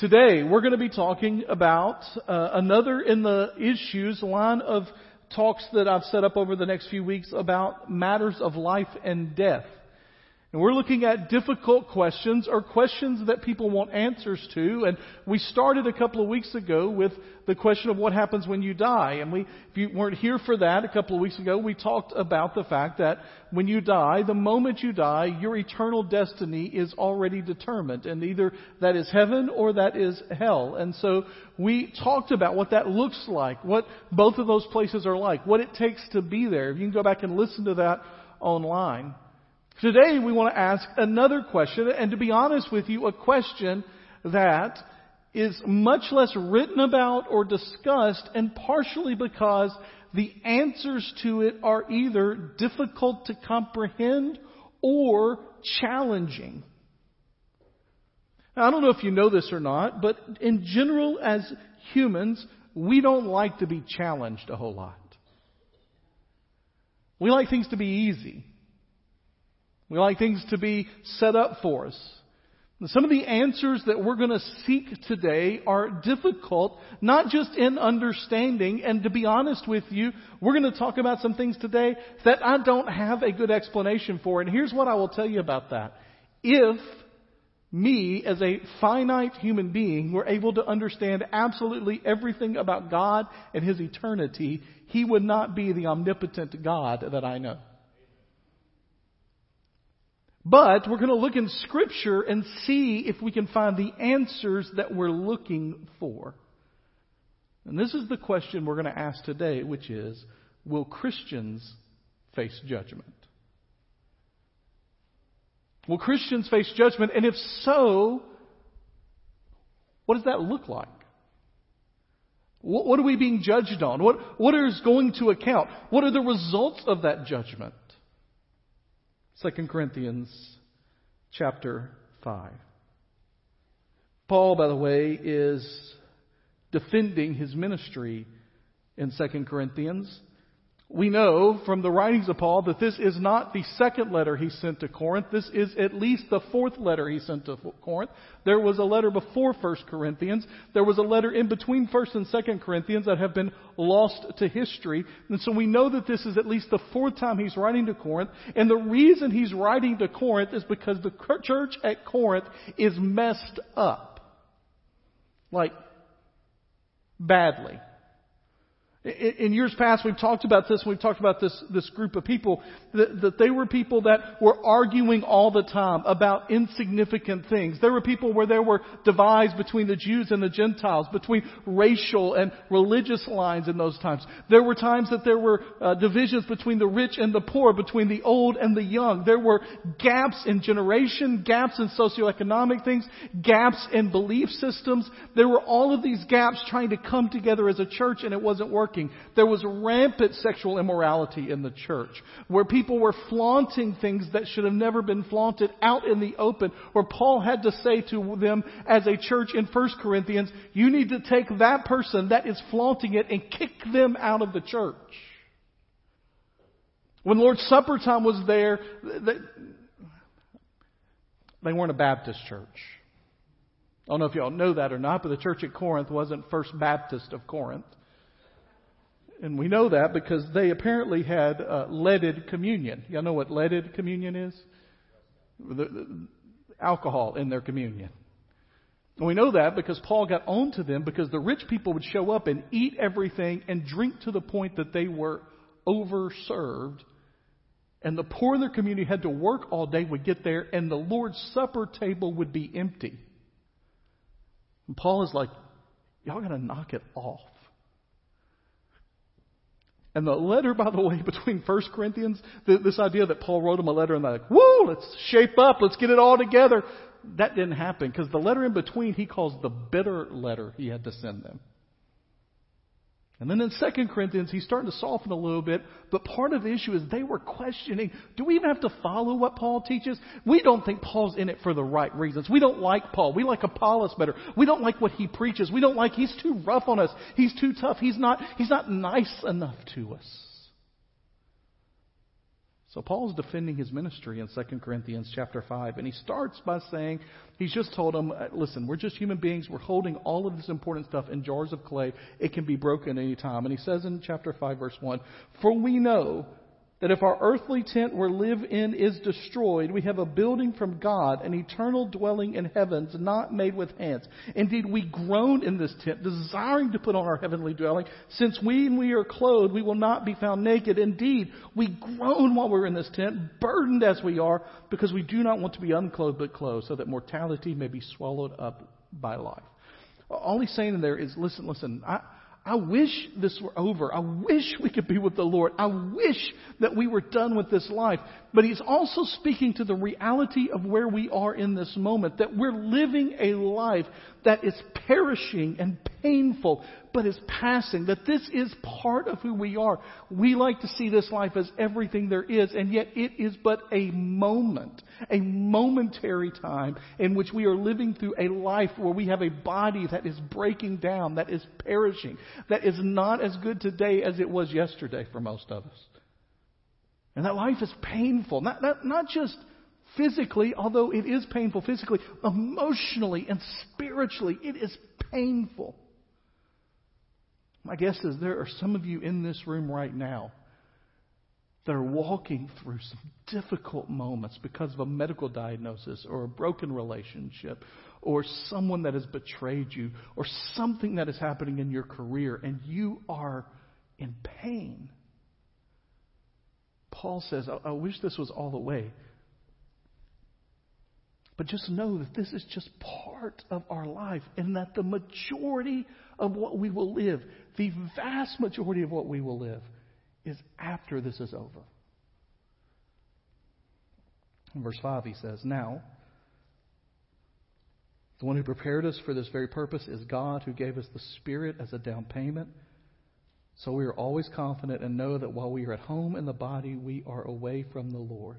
Today, we're going to be talking about uh, another in the issues line of talks that I've set up over the next few weeks about matters of life and death. And we're looking at difficult questions or questions that people want answers to. And we started a couple of weeks ago with the question of what happens when you die. And we, if you weren't here for that a couple of weeks ago, we talked about the fact that when you die, the moment you die, your eternal destiny is already determined. And either that is heaven or that is hell. And so we talked about what that looks like, what both of those places are like, what it takes to be there. If you can go back and listen to that online. Today we want to ask another question, and to be honest with you, a question that is much less written about or discussed, and partially because the answers to it are either difficult to comprehend or challenging. Now, I don't know if you know this or not, but in general, as humans, we don't like to be challenged a whole lot. We like things to be easy. We like things to be set up for us. Some of the answers that we're going to seek today are difficult, not just in understanding, and to be honest with you, we're going to talk about some things today that I don't have a good explanation for. And here's what I will tell you about that. If me, as a finite human being, were able to understand absolutely everything about God and His eternity, He would not be the omnipotent God that I know. But we're going to look in Scripture and see if we can find the answers that we're looking for. And this is the question we're going to ask today, which is Will Christians face judgment? Will Christians face judgment? And if so, what does that look like? What, are we being judged on? What, what is going to account? What are the results of that judgment? 2 Corinthians chapter 5. Paul, by the way, is defending his ministry in 2 Corinthians. We know from the writings of Paul that this is not the second letter he sent to Corinth. This is at least the fourth letter he sent to Corinth. There was a letter before 1 Corinthians. There was a letter in between 1 and 2 Corinthians that have been lost to history. And so we know that this is at least the fourth time he's writing to Corinth. And the reason he's writing to Corinth is because the church at Corinth is messed up. Like, badly. In years past, we've talked about this. We've talked about this, this group of people that, that, they were people that were arguing all the time about insignificant things. There were people where there were divides between the Jews and the Gentiles, between racial and religious lines in those times. There were times that there were uh, divisions between the rich and the poor, between the old and the young. There were gaps in generation, gaps in socioeconomic things, gaps in belief systems. There were all of these gaps trying to come together as a church, and it wasn't working working. There was rampant sexual immorality in the church, where people were flaunting things that should have never been flaunted out in the open, where Paul had to say to them as a church in 1 Corinthians, you need to take that person that is flaunting it and kick them out of the church. When Lord's Supper time was there, they weren't a Baptist church. I don't know if y'all know that or not, but the church at Corinth wasn't First Baptist of Corinth. And we know that because they apparently had uh, leaded communion. Y'all know what leaded communion is? The, the, alcohol in their communion. And we know that because Paul got on to them because the rich people would show up and eat everything and drink to the point that they were overserved. And the poor in their community had to work all day, would get there, and the Lord's Supper table would be empty. And Paul is like, y'all gotta knock it off. And the letter, by the way, between First Corinthians, this idea that Paul wrote them a letter and they're like, woo, let's shape up, let's get it all together. That didn't happen because the letter in between he calls the bitter letter he had to send them. And then in 2 Corinthians, he's starting to soften a little bit, but part of the issue is they were questioning, do we even have to follow what Paul teaches? We don't think Paul's in it for the right reasons. We don't like Paul. We like Apollos better. We don't like what he preaches. We don't like, he's too rough on us. He's too tough. He's not, he's not nice enough to us. So Paul's defending his ministry in 2 Corinthians chapter 5, and he starts by saying, he's just told them, uh, listen, we're just human beings. We're holding all of this important stuff in jars of clay. It can be broken any time. And he says in chapter 5 verse 1, for we know that if our earthly tent we live in is destroyed, we have a building from God, an eternal dwelling in heavens, not made with hands. Indeed, we groan in this tent, desiring to put on our heavenly dwelling, since we when we are clothed, we will not be found naked. Indeed, we groan while we're in this tent, burdened as we are, because we do not want to be unclothed but clothed, so that mortality may be swallowed up by life. All he's saying in there is, listen, listen, I, I wish this were over. I wish we could be with the Lord. I wish that we were done with this life. But he's also speaking to the reality of where we are in this moment, that we're living a life that is perishing and painful, but is passing, that this is part of who we are. We like to see this life as everything there is, and yet it is but a moment, a momentary time in which we are living through a life where we have a body that is breaking down, that is perishing, that is not as good today as it was yesterday for most of us. And that life is painful, not, not, not just physically, although it is painful physically, emotionally and spiritually, it is painful. My guess is there are some of you in this room right now that are walking through some difficult moments because of a medical diagnosis or a broken relationship or someone that has betrayed you or something that is happening in your career and you are in pain. Paul says, I, I wish this was all the way. But just know that this is just part of our life and that the majority of what we will live, the vast majority of what we will live, is after this is over. In verse 5, he says, Now, the one who prepared us for this very purpose is God who gave us the Spirit as a down payment. So we are always confident and know that while we are at home in the body, we are away from the Lord.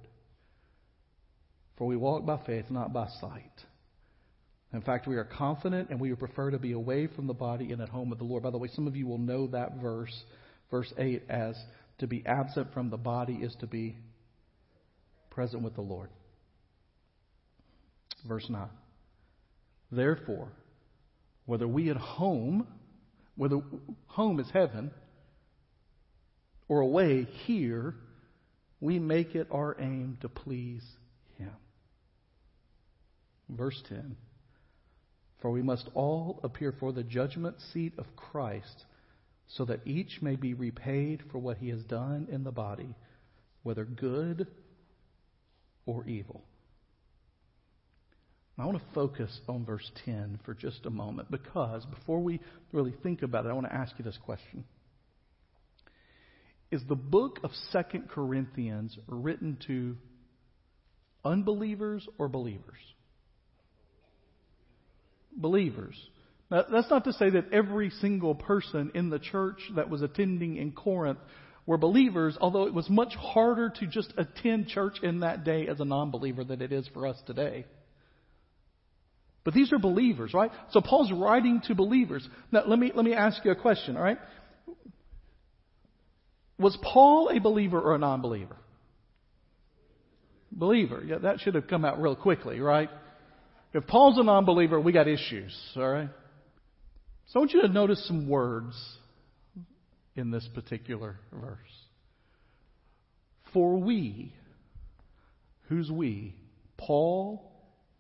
For we walk by faith, not by sight. In fact, we are confident and we would prefer to be away from the body and at home with the Lord. By the way, some of you will know that verse, verse 8, as to be absent from the body is to be present with the Lord. Verse 9. Therefore, whether we at home, whether home is heaven, or away here, we make it our aim to please Him. Verse 10 For we must all appear for the judgment seat of Christ, so that each may be repaid for what he has done in the body, whether good or evil. I want to focus on verse 10 for just a moment because before we really think about it, I want to ask you this question. Is the book of Second Corinthians written to unbelievers or believers? believers. Now, that's not to say that every single person in the church that was attending in Corinth were believers, although it was much harder to just attend church in that day as a non believer than it is for us today. But these are believers, right? So Paul's writing to believers. Now, let me, let me ask you a question, all right? Was Paul a believer or a non believer? Believer. Yeah, that should have come out real quickly, right? If Paul's a non believer, we got issues, all right? So I want you to notice some words in this particular verse. For we, who's we? Paul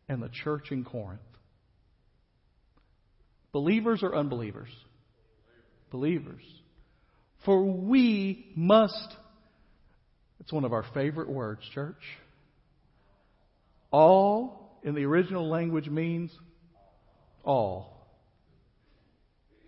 and the church in Corinth. Believers or unbelievers? Believers. For we must, it's one of our favorite words, church. All in the original language means all.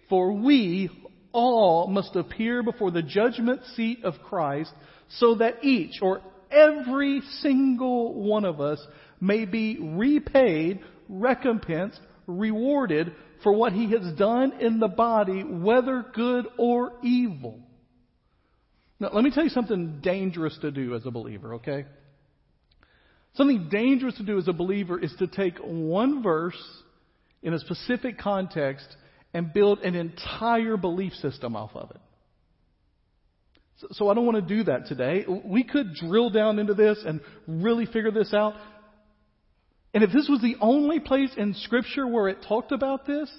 For we all must appear before the judgment seat of Christ so that each or every single one of us may be repaid, recompensed, rewarded for what he has done in the body, whether good or evil. Now, let me tell you something dangerous to do as a believer, okay? Something dangerous to do as a believer is to take one verse in a specific context and build an entire belief system off of it. So I don't want to do that today. We could drill down into this and really figure this out. And if this was the only place in Scripture where it talked about this,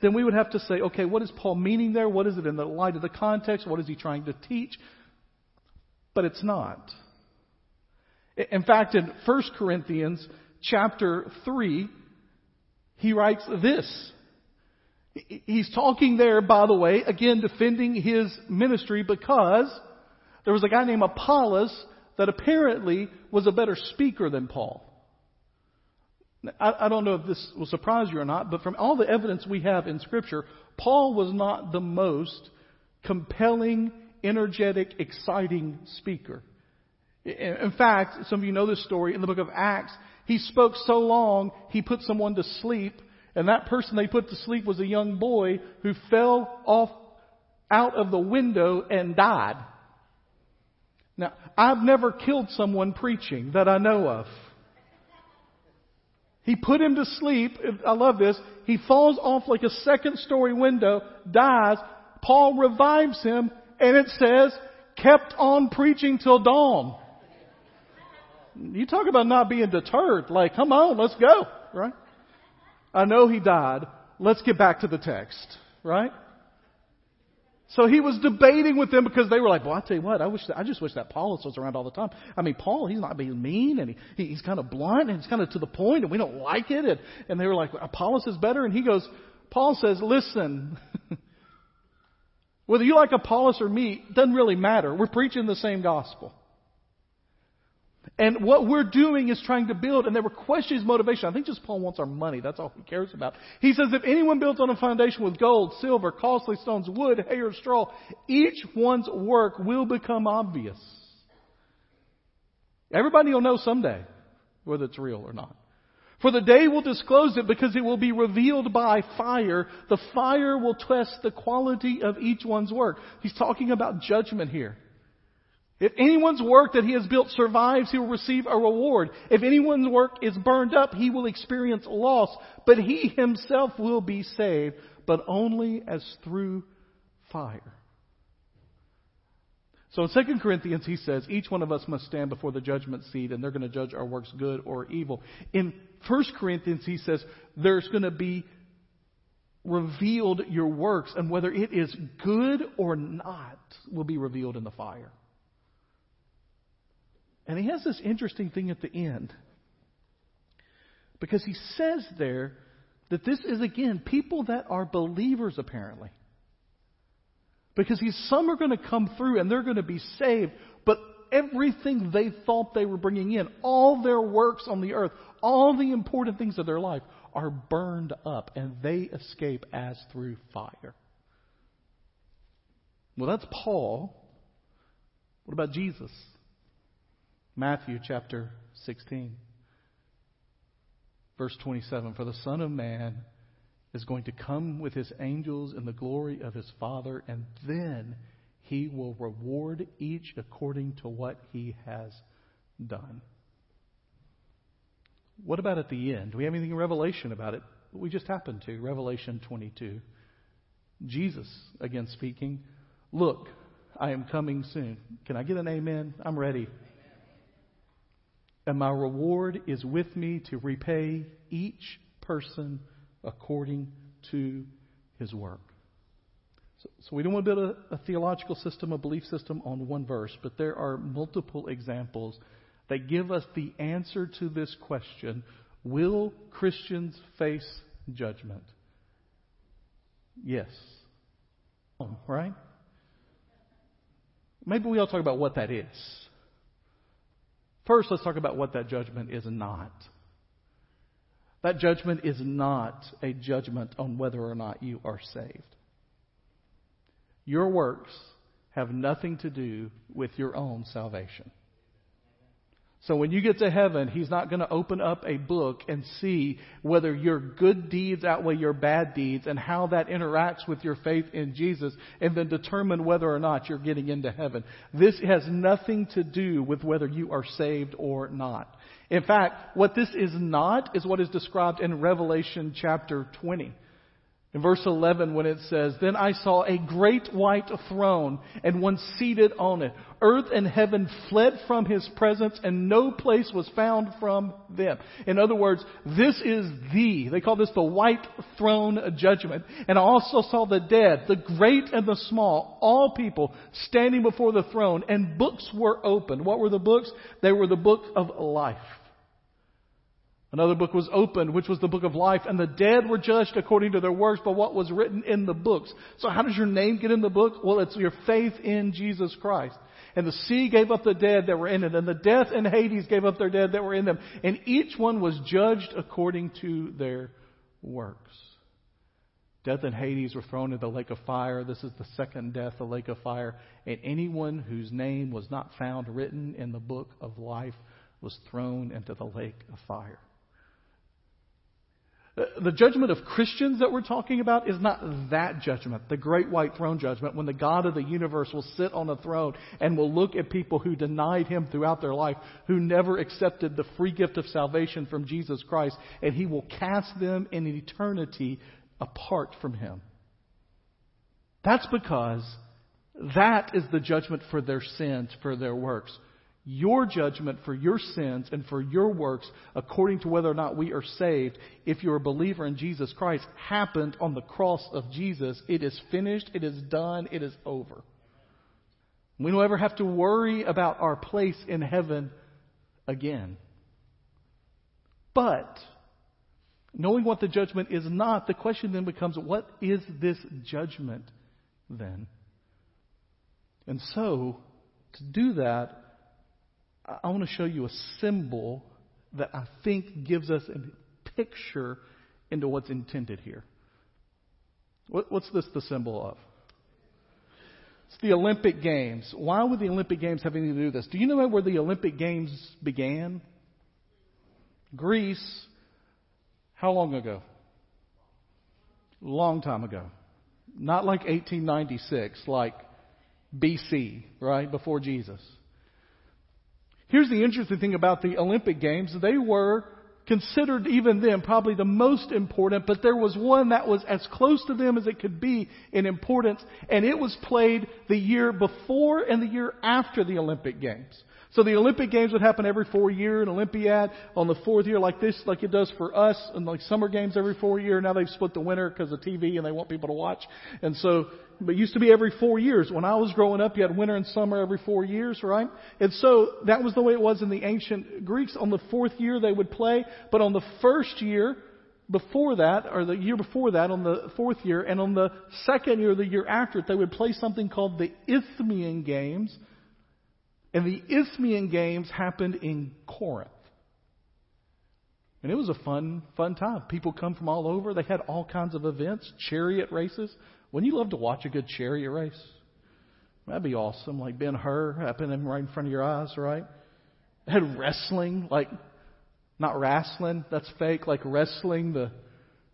then we would have to say, okay, what is Paul meaning there? What is it in the light of the context? What is he trying to teach? But it's not. In fact, in 1 Corinthians chapter 3, he writes this. He's talking there, by the way, again defending his ministry because there was a guy named Apollos that apparently was a better speaker than Paul. I, I don't know if this will surprise you or not, but from all the evidence we have in Scripture, Paul was not the most compelling, energetic, exciting speaker. In fact, some of you know this story in the book of Acts. He spoke so long, he put someone to sleep, and that person they put to sleep was a young boy who fell off out of the window and died. Now, I've never killed someone preaching that I know of. He put him to sleep. I love this. He falls off like a second story window, dies. Paul revives him, and it says, kept on preaching till dawn. You talk about not being deterred. Like, come on, let's go, right? I know he died. Let's get back to the text, right? So he was debating with them because they were like, well, I tell you what, I wish, that, I just wish that Apollos was around all the time. I mean, Paul, he's not being mean and he, he's kind of blunt and he's kind of to the point and we don't like it. And, and they were like, Apollos is better. And he goes, Paul says, listen, whether you like Apollos or me, doesn't really matter. We're preaching the same gospel. And what we're doing is trying to build, and there were questions motivation. I think just Paul wants our money. That's all he cares about. He says, if anyone builds on a foundation with gold, silver, costly stones, wood, hay, or straw, each one's work will become obvious. Everybody will know someday whether it's real or not. For the day will disclose it because it will be revealed by fire. The fire will test the quality of each one's work. He's talking about judgment here. If anyone's work that he has built survives, he will receive a reward. If anyone's work is burned up, he will experience loss, but he himself will be saved, but only as through fire. So in 2 Corinthians, he says, each one of us must stand before the judgment seat and they're going to judge our works good or evil. In 1 Corinthians, he says, there's going to be revealed your works and whether it is good or not will be revealed in the fire. And he has this interesting thing at the end. Because he says there that this is, again, people that are believers, apparently. Because he's, some are going to come through and they're going to be saved, but everything they thought they were bringing in, all their works on the earth, all the important things of their life, are burned up and they escape as through fire. Well, that's Paul. What about Jesus? Matthew chapter 16, verse 27 For the Son of Man is going to come with his angels in the glory of his Father, and then he will reward each according to what he has done. What about at the end? Do we have anything in Revelation about it? We just happened to. Revelation 22. Jesus, again speaking, Look, I am coming soon. Can I get an amen? I'm ready and my reward is with me to repay each person according to his work. So, so we don't want to build a, a theological system, a belief system on one verse, but there are multiple examples that give us the answer to this question Will Christians face judgment? Yes. Right? Maybe we all talk about what that is. First, let's talk about what that judgment is not. That judgment is not a judgment on whether or not you are saved. Your works have nothing to do with your own salvation. So when you get to heaven, He's not going to open up a book and see whether your good deeds outweigh your bad deeds and how that interacts with your faith in Jesus and then determine whether or not you're getting into heaven. This has nothing to do with whether you are saved or not. In fact, what this is not is what is described in Revelation chapter 20. In verse 11, when it says, Then I saw a great white throne and one seated on it. Earth and heaven fled from his presence and no place was found from them. In other words, this is the, they call this the white throne judgment. And I also saw the dead, the great and the small, all people standing before the throne and books were opened. What were the books? They were the book of life. Another book was opened, which was the book of life, and the dead were judged according to their works by what was written in the books. So how does your name get in the book? Well, it's your faith in Jesus Christ. And the sea gave up the dead that were in it, and the death and Hades gave up their dead that were in them. And each one was judged according to their works. Death and Hades were thrown into the lake of fire. This is the second death, the lake of fire. And anyone whose name was not found written in the book of life was thrown into the lake of fire. The judgment of Christians that we're talking about is not that judgment, the great white throne judgment, when the God of the universe will sit on a throne and will look at people who denied him throughout their life, who never accepted the free gift of salvation from Jesus Christ, and he will cast them in eternity apart from him. That's because that is the judgment for their sins, for their works your judgment for your sins and for your works according to whether or not we are saved, if you're a believer in Jesus Christ, happened on the cross of Jesus. It is finished. It is done. It is over. We don't ever have to worry about our place in heaven again. But, knowing what the judgment is not, the question then becomes, what is this judgment then? And so, to do that, I want to show you a symbol that I think gives us a picture into what's intended here. what's this the symbol of? It's the Olympic Games. Why would the Olympic Games have anything to do with this? Do you know where the Olympic Games began? Greece. How long ago? Long time ago. Not like 1896, like BC, right? Before Jesus. Here's the interesting thing about the Olympic Games. They were considered even then probably the most important, but there was one that was as close to them as it could be in importance, and it was played the year before and the year after the Olympic Games. So the Olympic Games would happen every four year, an Olympiad on the fourth year like this, like it does for us, and like summer games every four year. Now they've split the winter because of TV and they want people to watch. And so, but used to be every four years. When I was growing up, you had winter and summer every four years, right? And so that was the way it was in the ancient Greeks. On the fourth year they would play, but on the first year, before that, or the year before that, on the fourth year, and on the second year, the year after it, they would play something called the Isthmian Games, and the Isthmian Games happened in Corinth. And it was a fun, fun time. People come from all over. They had all kinds of events, chariot races. Wouldn't you love to watch a good chariot race? That'd be awesome. Like Ben Hur happening right in front of your eyes, right? Had wrestling, like not wrestling, that's fake, like wrestling, the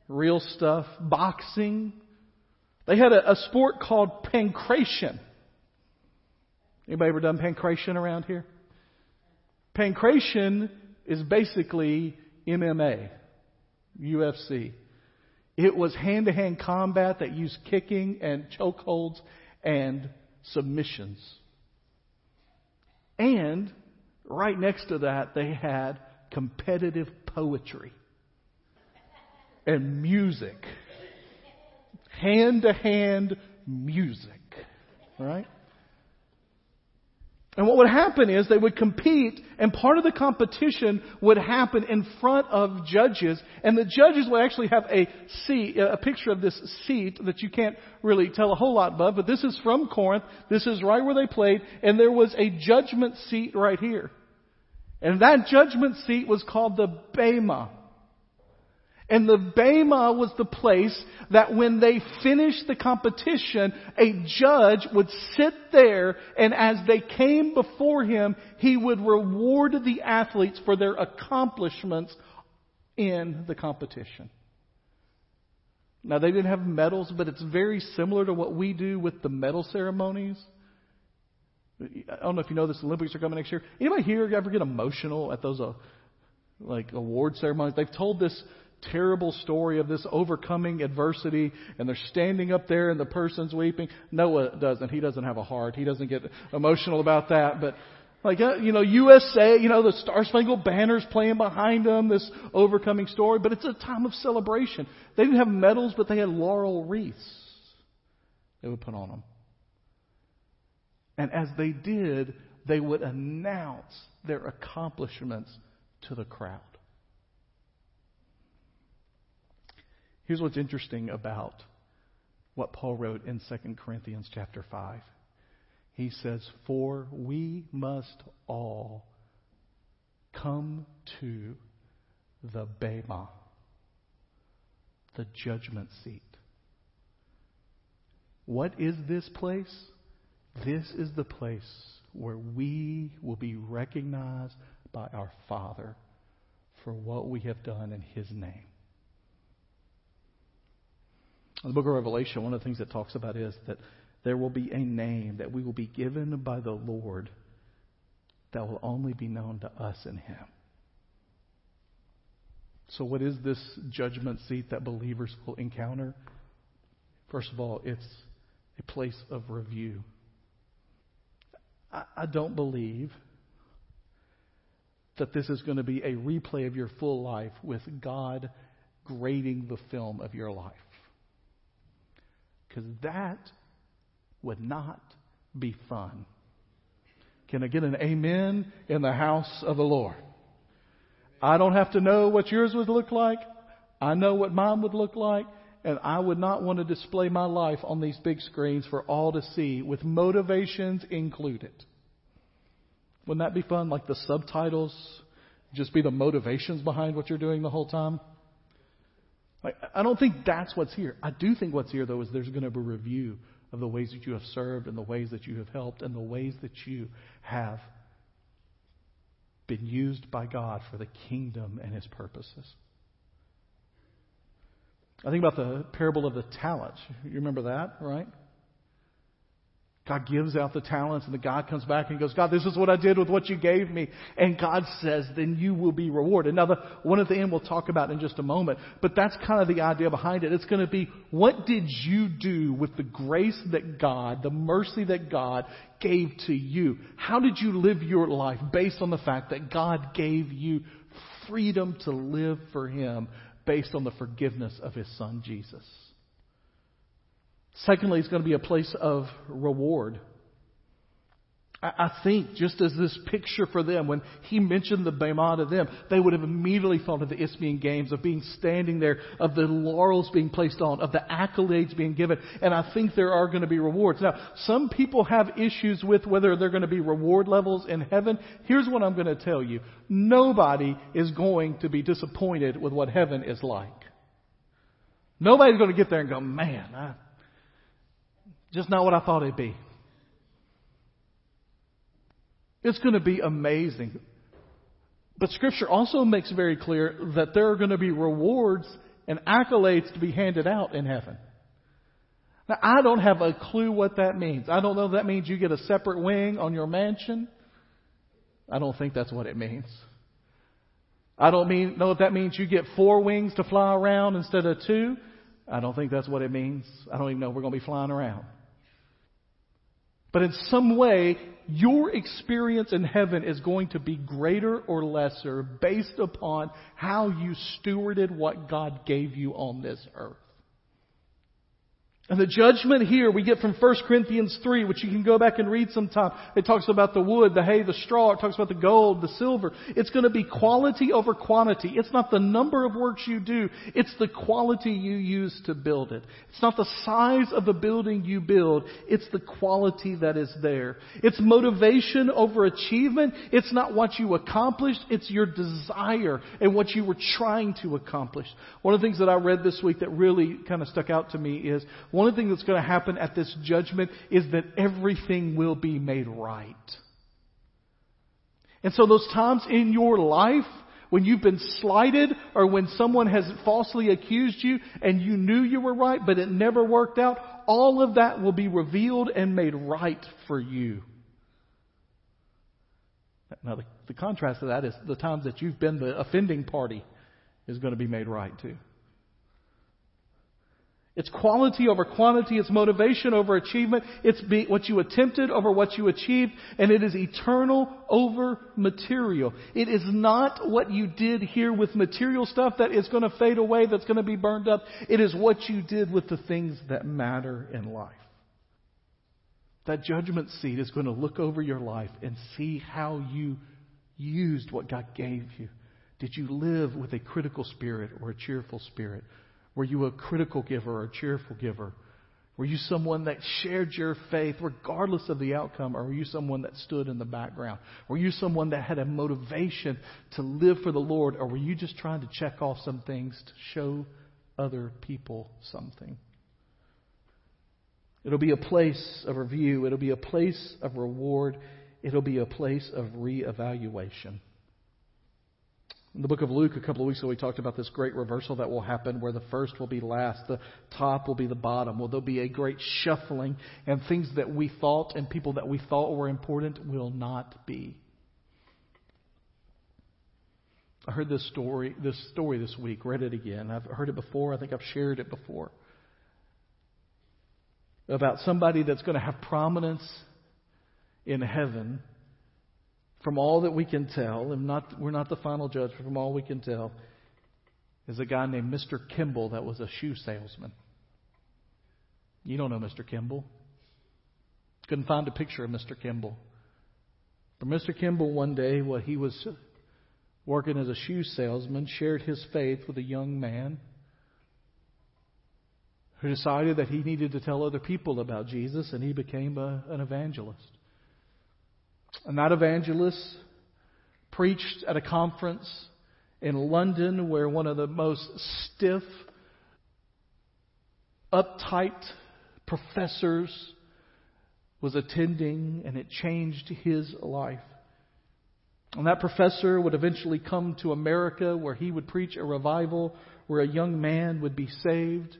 real stuff. Boxing. They had a, a sport called pankration. Anybody ever done pankration around here? Pankration is basically MMA, UFC. It was hand to hand combat that used kicking and chokeholds and submissions. And right next to that, they had competitive poetry and music. Hand to hand music. Right? And what would happen is they would compete, and part of the competition would happen in front of judges, and the judges would actually have a seat, a picture of this seat that you can't really tell a whole lot about, but this is from Corinth. This is right where they played, and there was a judgment seat right here. And that judgment seat was called the Bema. And the Bema was the place that when they finished the competition, a judge would sit there and as they came before him, he would reward the athletes for their accomplishments in the competition. Now they didn't have medals, but it's very similar to what we do with the medal ceremonies. I don't know if you know this, Olympics are coming next year. Anybody here ever get emotional at those uh, like award ceremonies? They've told this terrible story of this overcoming adversity and they're standing up there and the person's weeping. Noah doesn't. He doesn't have a heart. He doesn't get emotional about that. But like, uh, you know, USA, you know, the Star Spangled Banner's playing behind them, this overcoming story, but it's a time of celebration. They didn't have medals, but they had laurel wreaths they would put on them. And as they did, they would announce their accomplishments to the crowd. Here's what's interesting about what Paul wrote in 2 Corinthians chapter 5. He says, For we must all come to the Bema, the judgment seat. What is this place? This is the place where we will be recognized by our Father for what we have done in His name. The book of Revelation, one of the things it talks about is that there will be a name that we will be given by the Lord that will only be known to us and Him. So, what is this judgment seat that believers will encounter? First of all, it's a place of review. I, I don't believe that this is going to be a replay of your full life with God grading the film of your life. Because that would not be fun. Can I get an amen in the house of the Lord? I don't have to know what yours would look like. I know what mine would look like. And I would not want to display my life on these big screens for all to see with motivations included. Wouldn't that be fun? Like the subtitles just be the motivations behind what you're doing the whole time? Like, I don't think that's what's here. I do think what's here, though, is there's going to be a review of the ways that you have served and the ways that you have helped and the ways that you have been used by God for the kingdom and His purposes. I think about the parable of the talents. You remember that, right? God gives out the talents and the God comes back and goes, God, this is what I did with what you gave me. And God says, then you will be rewarded. Now, the, one at the end we'll talk about in just a moment, but that's kind of the idea behind it. It's going to be, what did you do with the grace that God, the mercy that God gave to you? How did you live your life based on the fact that God gave you freedom to live for Him based on the forgiveness of His Son, Jesus? Secondly, it's going to be a place of reward. I think just as this picture for them, when he mentioned the Bema to them, they would have immediately thought of the Isthmian Games, of being standing there, of the laurels being placed on, of the accolades being given. And I think there are going to be rewards. Now, some people have issues with whether there are going to be reward levels in heaven. Here's what I'm going to tell you. Nobody is going to be disappointed with what heaven is like. Nobody's going to get there and go, man, I just not what I thought it'd be. It's going to be amazing. But Scripture also makes very clear that there are going to be rewards and accolades to be handed out in heaven. Now, I don't have a clue what that means. I don't know if that means you get a separate wing on your mansion. I don't think that's what it means. I don't mean, know if that means you get four wings to fly around instead of two. I don't think that's what it means. I don't even know if we're going to be flying around. But in some way, your experience in heaven is going to be greater or lesser based upon how you stewarded what God gave you on this earth. And the judgment here we get from 1 Corinthians 3, which you can go back and read sometime. It talks about the wood, the hay, the straw. It talks about the gold, the silver. It's going to be quality over quantity. It's not the number of works you do. It's the quality you use to build it. It's not the size of the building you build. It's the quality that is there. It's motivation over achievement. It's not what you accomplished. It's your desire and what you were trying to accomplish. One of the things that I read this week that really kind of stuck out to me is one of the things that's going to happen at this judgment is that everything will be made right. And so those times in your life when you've been slighted or when someone has falsely accused you and you knew you were right but it never worked out, all of that will be revealed and made right for you. Now the, the contrast to that is the times that you've been the offending party is going to be made right too. It's quality over quantity. It's motivation over achievement. It's be, what you attempted over what you achieved. And it is eternal over material. It is not what you did here with material stuff that is going to fade away, that's going to be burned up. It is what you did with the things that matter in life. That judgment seat is going to look over your life and see how you used what God gave you. Did you live with a critical spirit or a cheerful spirit? Were you a critical giver or a cheerful giver? Were you someone that shared your faith regardless of the outcome, or were you someone that stood in the background? Were you someone that had a motivation to live for the Lord, or were you just trying to check off some things to show other people something? It'll be a place of review, it'll be a place of reward, it'll be a place of reevaluation. In the book of Luke, a couple of weeks ago, we talked about this great reversal that will happen where the first will be last, the top will be the bottom. Well, there'll be a great shuffling, and things that we thought and people that we thought were important will not be. I heard this story, this story this week, read it again. I've heard it before, I think I've shared it before. About somebody that's going to have prominence in heaven from all that we can tell, and not, we're not the final judge, but from all we can tell, is a guy named Mr. Kimball that was a shoe salesman. You don't know Mr. Kimball. Couldn't find a picture of Mr. Kimball. But Mr. Kimball, one day, while he was working as a shoe salesman, shared his faith with a young man who decided that he needed to tell other people about Jesus, and he became a, an evangelist. And that evangelist preached at a conference in London where one of the most stiff, uptight professors was attending, and it changed his life. And that professor would eventually come to America where he would preach a revival where a young man would be saved.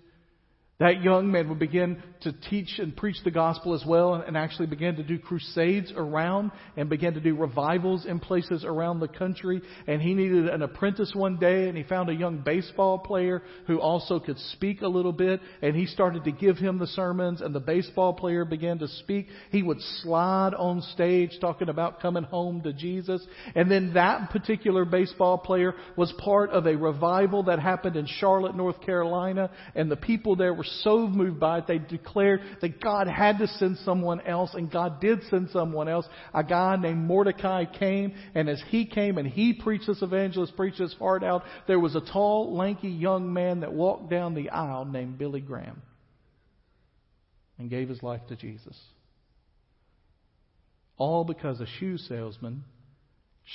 That young man would begin to teach and preach the gospel as well and actually begin to do crusades around and begin to do revivals in places around the country. And he needed an apprentice one day and he found a young baseball player who also could speak a little bit and he started to give him the sermons and the baseball player began to speak. He would slide on stage talking about coming home to Jesus. And then that particular baseball player was part of a revival that happened in Charlotte, North Carolina and the people there were so moved by it, they declared that God had to send someone else, and God did send someone else. A guy named Mordecai came, and as he came and he preached this evangelist, preached his heart out, there was a tall, lanky young man that walked down the aisle named Billy Graham and gave his life to Jesus. All because a shoe salesman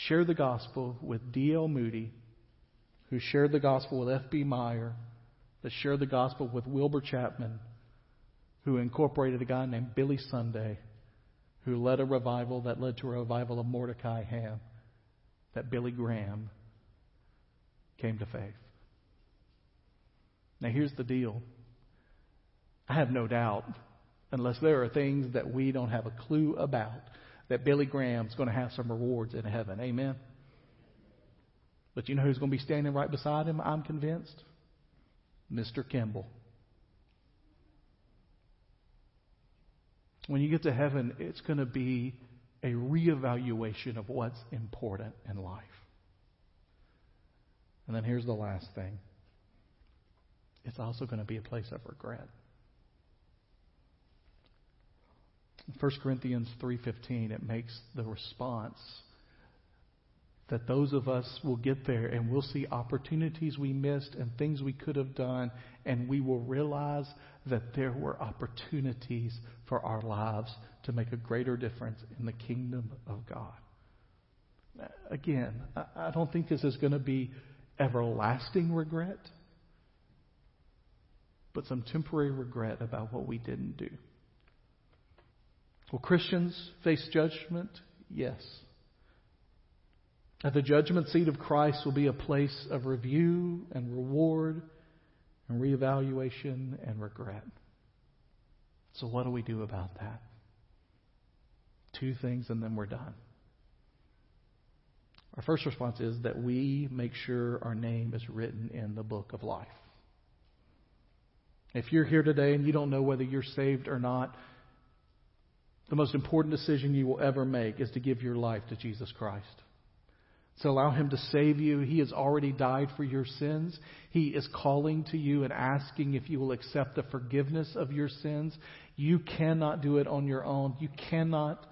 shared the gospel with D.L. Moody, who shared the gospel with F.B. Meyer, that shared the gospel with Wilbur Chapman, who incorporated a guy named Billy Sunday, who led a revival that led to a revival of Mordecai Ham, that Billy Graham came to faith. Now, here's the deal. I have no doubt, unless there are things that we don't have a clue about, that Billy Graham's going to have some rewards in heaven. Amen? But you know who's going to be standing right beside him, I'm convinced? Mr. Kimball. When you get to heaven, it's going to be a reevaluation of what's important in life. And then here's the last thing it's also going to be a place of regret. 1 Corinthians 3:15 it makes the response that those of us will get there and we'll see opportunities we missed and things we could have done, and we will realize that there were opportunities for our lives to make a greater difference in the kingdom of God. Again, I don't think this is going to be everlasting regret, but some temporary regret about what we didn't do. Will Christians face judgment? Yes. At the judgment seat of Christ will be a place of review and reward and reevaluation and regret. So, what do we do about that? Two things, and then we're done. Our first response is that we make sure our name is written in the book of life. If you're here today and you don't know whether you're saved or not, the most important decision you will ever make is to give your life to Jesus Christ. So allow Him to save you. He has already died for your sins. He is calling to you and asking if you will accept the forgiveness of your sins. You cannot do it on your own. You cannot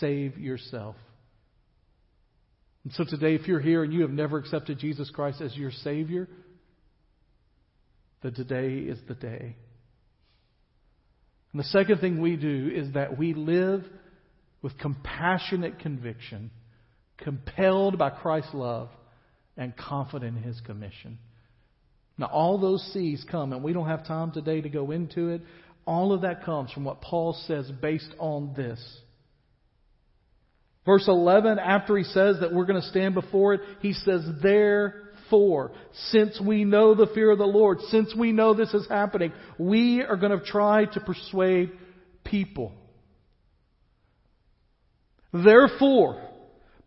save yourself. And so today, if you're here and you have never accepted Jesus Christ as your Savior, that today is the day. And the second thing we do is that we live with compassionate conviction compelled by Christ's love, and confident in His commission. Now, all those C's come, and we don't have time today to go into it. All of that comes from what Paul says based on this. Verse 11, after he says that we're going to stand before it, he says, Therefore, since we know the fear of the Lord, since we know this is happening, we are going to try to persuade people. Therefore,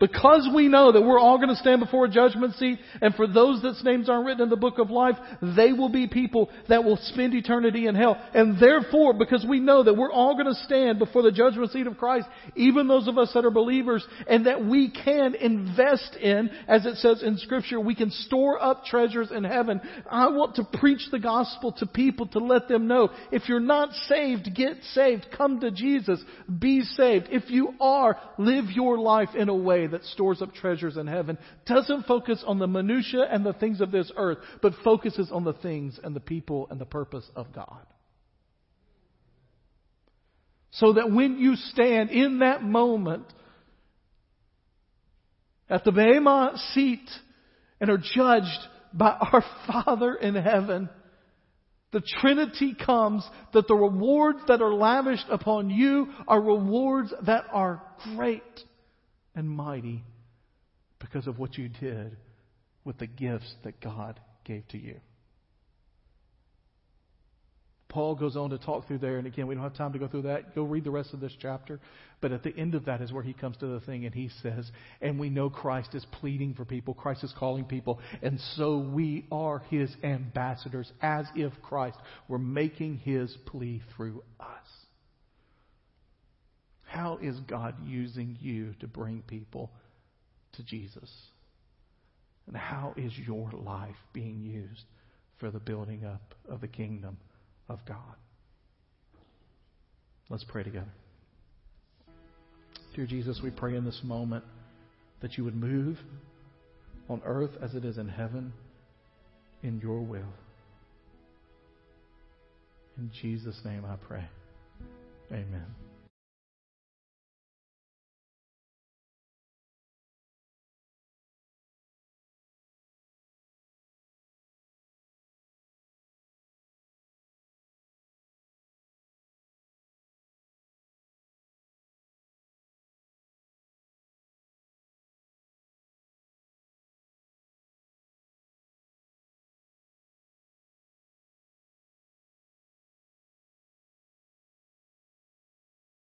because we know that we're all going to stand before a judgment seat, and for those that's names aren't written in the book of life, they will be people that will spend eternity in hell. And therefore, because we know that we're all going to stand before the judgment seat of Christ, even those of us that are believers, and that we can invest in, as it says in scripture, we can store up treasures in heaven. I want to preach the gospel to people to let them know, if you're not saved, get saved. Come to Jesus. Be saved. If you are, live your life in a way that stores up treasures in heaven doesn't focus on the minutiae and the things of this earth, but focuses on the things and the people and the purpose of God. So that when you stand in that moment at the Bema seat and are judged by our Father in heaven, the Trinity comes that the rewards that are lavished upon you are rewards that are great and mighty because of what you did with the gifts that God gave to you. Paul goes on to talk through there, and again, we don't have time to go through that. Go read the rest of this chapter. But at the end of that is where he comes to the thing, and he says, And we know Christ is pleading for people, Christ is calling people, and so we are his ambassadors, as if Christ were making his plea through us. How is God using you to bring people to Jesus? And how is your life being used for the building up of the kingdom of God? Let's pray together. Dear Jesus, we pray in this moment that you would move on earth as it is in heaven in your will. In Jesus' name I pray. Amen.